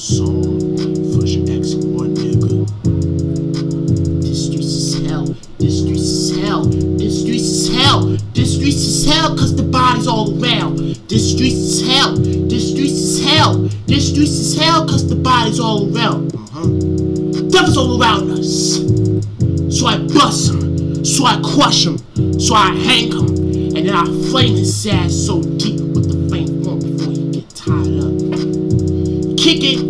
song. Version X1, nigga. This streets is hell. This streets is hell. This streets is hell. This streets is hell cause the body's all around. This streets is hell. This streets is hell. This streets is hell cause the body's all around. Uh-huh. Devil's all around us. So I bust him. So I crush him. So I hang him. And then I flame his ass so deep Kick it,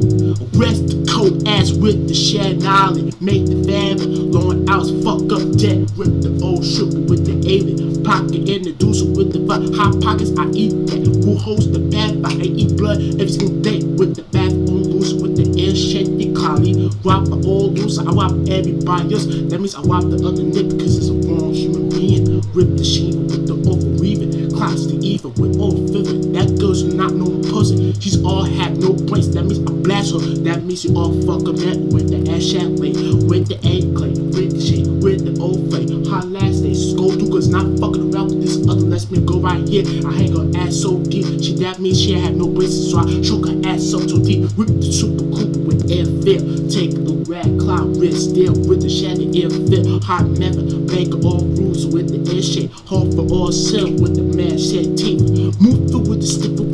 arrest the cold ass with the shed knowledge. Make the family long hours fuck up dead Rip the old stripper with the alien. Pocket in the deuce with the hot pockets. I eat that. Who holds the bath? I eat blood every single day with the bath on loose with the air shake the collie. Rob my old loose, I rob everybody else. That means I rob the other nigga cause it's a wrong human being. Rip the sheet with the overweaving. Class the evil with all feeling. Not no pussy. She's all have no brains. That means I blast her. That means you all fuck up that with the ass chalet, with the egg clay, with the shit, with the old flame. Hot last day, go through cause not fucking around with this other. Let's me go right here. I hang her ass so deep. She that means she have no braces, so I choke her ass up so deep. Rip the super cooper with air fill. Take the red cloud wrist still with the shattered air fill. Hot method, break all rules with the air shake. Hard for all sell with the man shed teeth. Move through with the dark.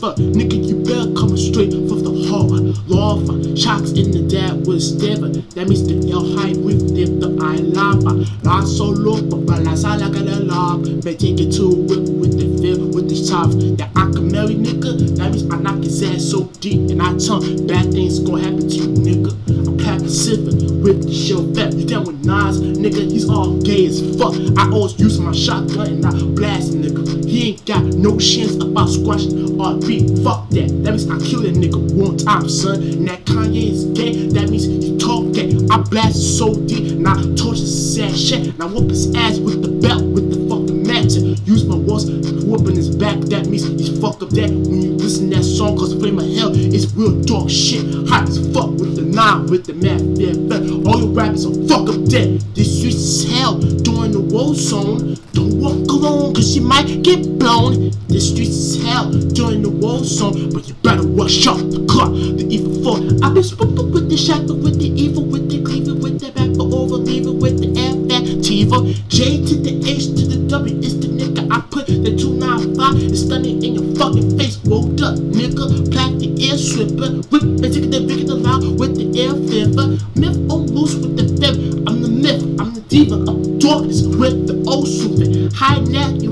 Pacifier, nigga, you better come straight from the heart. Lava, shocks in the dad was never. That means the L high with the, I lava. La solo, but la sala gonna lob. May take it to whip with the feel with the soft. That I can marry, nigga. That means I knock his ass so deep and I tongue. Bad things gonna happen to you, nigga. I'm Pat Pacific with the show fat. You down with Nas, nigga? He's all gay as fuck. I always use my shotgun and I blast nigga. He ain't got no chance about squashing or beat. Fuck that. That means I kill that nigga one time, son. And that Kanye is gay. That means you talk gay. I blast so deep and I his ass shit. And I whoop his ass with the belt with the fucking match. Use my words, whooping his back. That means he's fuck up that when you listen to that song. Cause the Flame of Hell is real dark shit. Hot as fuck with the nine, with the mad fear. All your rappers are fuck up dead. This streets is hell during the war zone. Don't walk alone cause you might get blown. This streets is hell during the war zone. But you better rush off the clock. The evil four. I've been spooked with the shackle, with the evil, with the cleaver, with the back for over lever, with the F that Tiva. J to the H to the W. It's the nigga I put the 295. It's stunning in your fucking face. Rolled up, nigga. Plaque the air stripper. Whip and take the big the loud with the air fever. Myth on loose with the fib. I'm the myth. I'm the diva of darkness with the old soothing. Hiding at you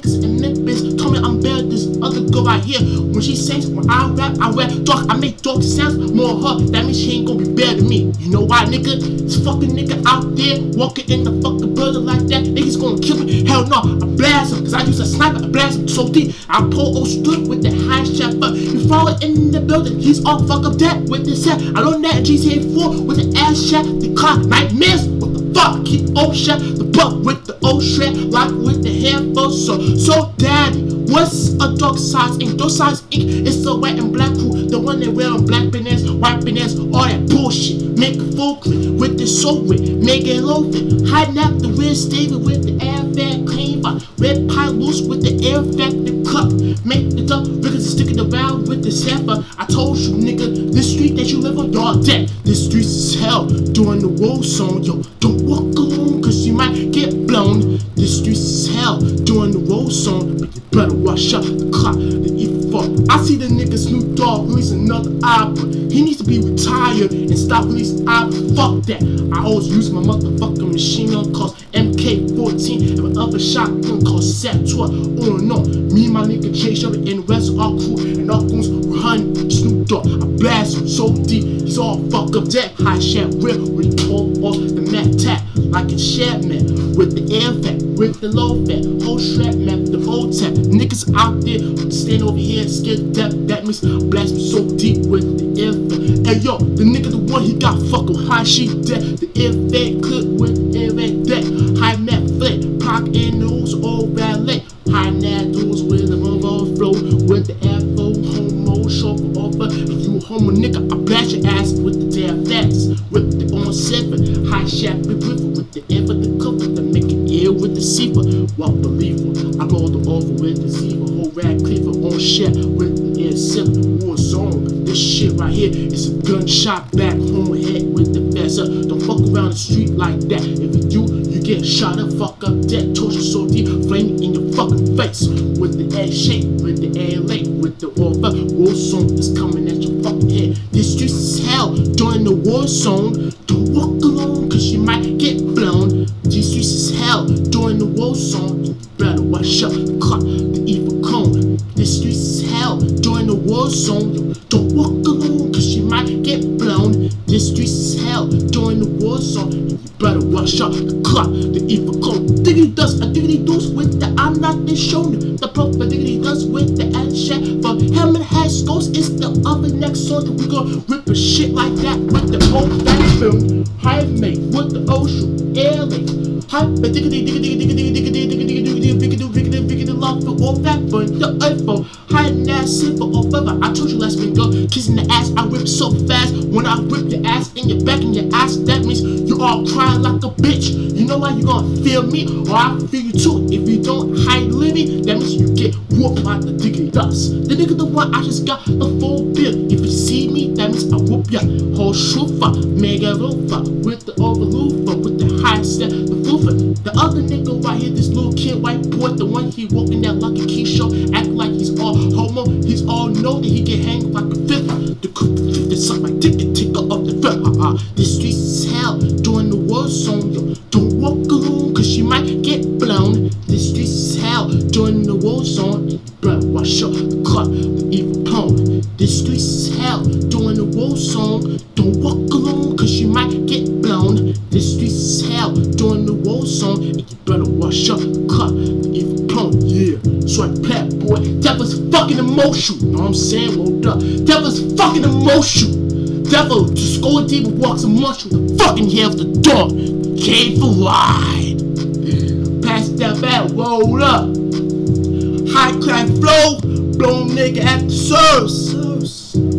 niggas in Memphis told me I'm better this other girl right here. When she sings, when I rap, I rap dark. I make dark sounds more her. That means she ain't gonna be better than me. You know why, nigga? This fucking nigga out there walking in the fucking building like that. Niggas gonna kill me. Hell no. I blast him. Cause I use a sniper. I blast him so deep. I pull old strip with the high shot. But you fall in the building. He's all fuck up that with the set. I learned that in GTA 4 with the ass shot. The clock nightmares. What the fuck? Keep old shot. The buck with the old shred. Like with so. So daddy. What's a Darksiders Inc? Dog size ink is the white and black crew. The one that on black bananas, white bananas, all that bullshit. Make clip with the soul with, make it loafing. Hiding out the red stable with the air fat clean by. Uh, red pie loose with the air factor cup. Make the duck because sticking around with the sapper. Uh, I told you, nigga, this street that you live on, y'all dead. This is hell. During the war song, yo, don't walk alone cause you might hell. During the war song, but you better rush up the clock, the evil fuck. I see the nigga Snoop Dogg release another album. He needs to be retired and stop releasing albums. Fuck that. I always use my motherfucking machine gun called MK14 and my other shotgun called Set 12. On and on. Me and my nigga Jay Sherry and the rest of our crew and our goons we hunt Snoop Dogg. I blast him so deep, he's all fuck up dead. High shit real the pull off the mat tap like a shed man with the air fat, with the low fat, whole strap map, the old tap. Niggas out there stand over here scared death. That means blast me so deep with the air fat. Hey yo, the nigga the one he got fucking high sheet dead. The air fat clip with air fat dead. High map flat, park in those old ballet. High nat with the overflow with the afro homo chauffeur offer. If you homo nigga, I blast your ass with the damn facts. With the on seven, high shaft river with the for the cover with the seeper. What believer? I roll the over with the zebra, whole rag cleaver on shit with the 97 war zone. This shit right here is a gunshot back home head with the fezzer. Uh, don't fuck around the street like that. If you do, you get shot up, fuck up, dead, torture so deep, flaming in your fucking face. With the air shake, with the air lake, with the offer. War zone is coming zone. Don't walk alone, cause you might get blown. This streets hell during the war zone. You better watch out, cut the evil cone. Diggity does, a diggity does with the I'm not the shoulder. The proper diggity does with the ass shit. But helmet has goes is the other next soldier. We gon' rip a shit like that with the old back film. High mate with the ocean, air lake. High diggity diggity diggity diggity diggity diggity diggity diggity diggity diggity love for all that for the info. High ass When I rip your ass in your back and your ass, that means you all crying like a bitch. You know why you gonna feel me or I feel you too. If you don't hide living, that means you get whooped by the diggity dust. The nigga the one I just got the full bill. If you see me, that means I whoop ya. Whole shoofa, mega roofa with the overloofa with the high step, the floofa. The other nigga right here, this little kid, white boy, the one he walking that lucky key show, act like he's all homo. He's all know that he get hanged like a fifth. The blown. This streets is hell during the war zone. And you better out the cut, the evil clone. Yeah, I play, boy. That was fucking emotional. Know what I'm saying? Hold up. That was fucking emotional. Devil, just go deep and walks amongst you. The fucking of the door. Came for ride. Pass that back, roll up. High class flow, blow nigga at the source.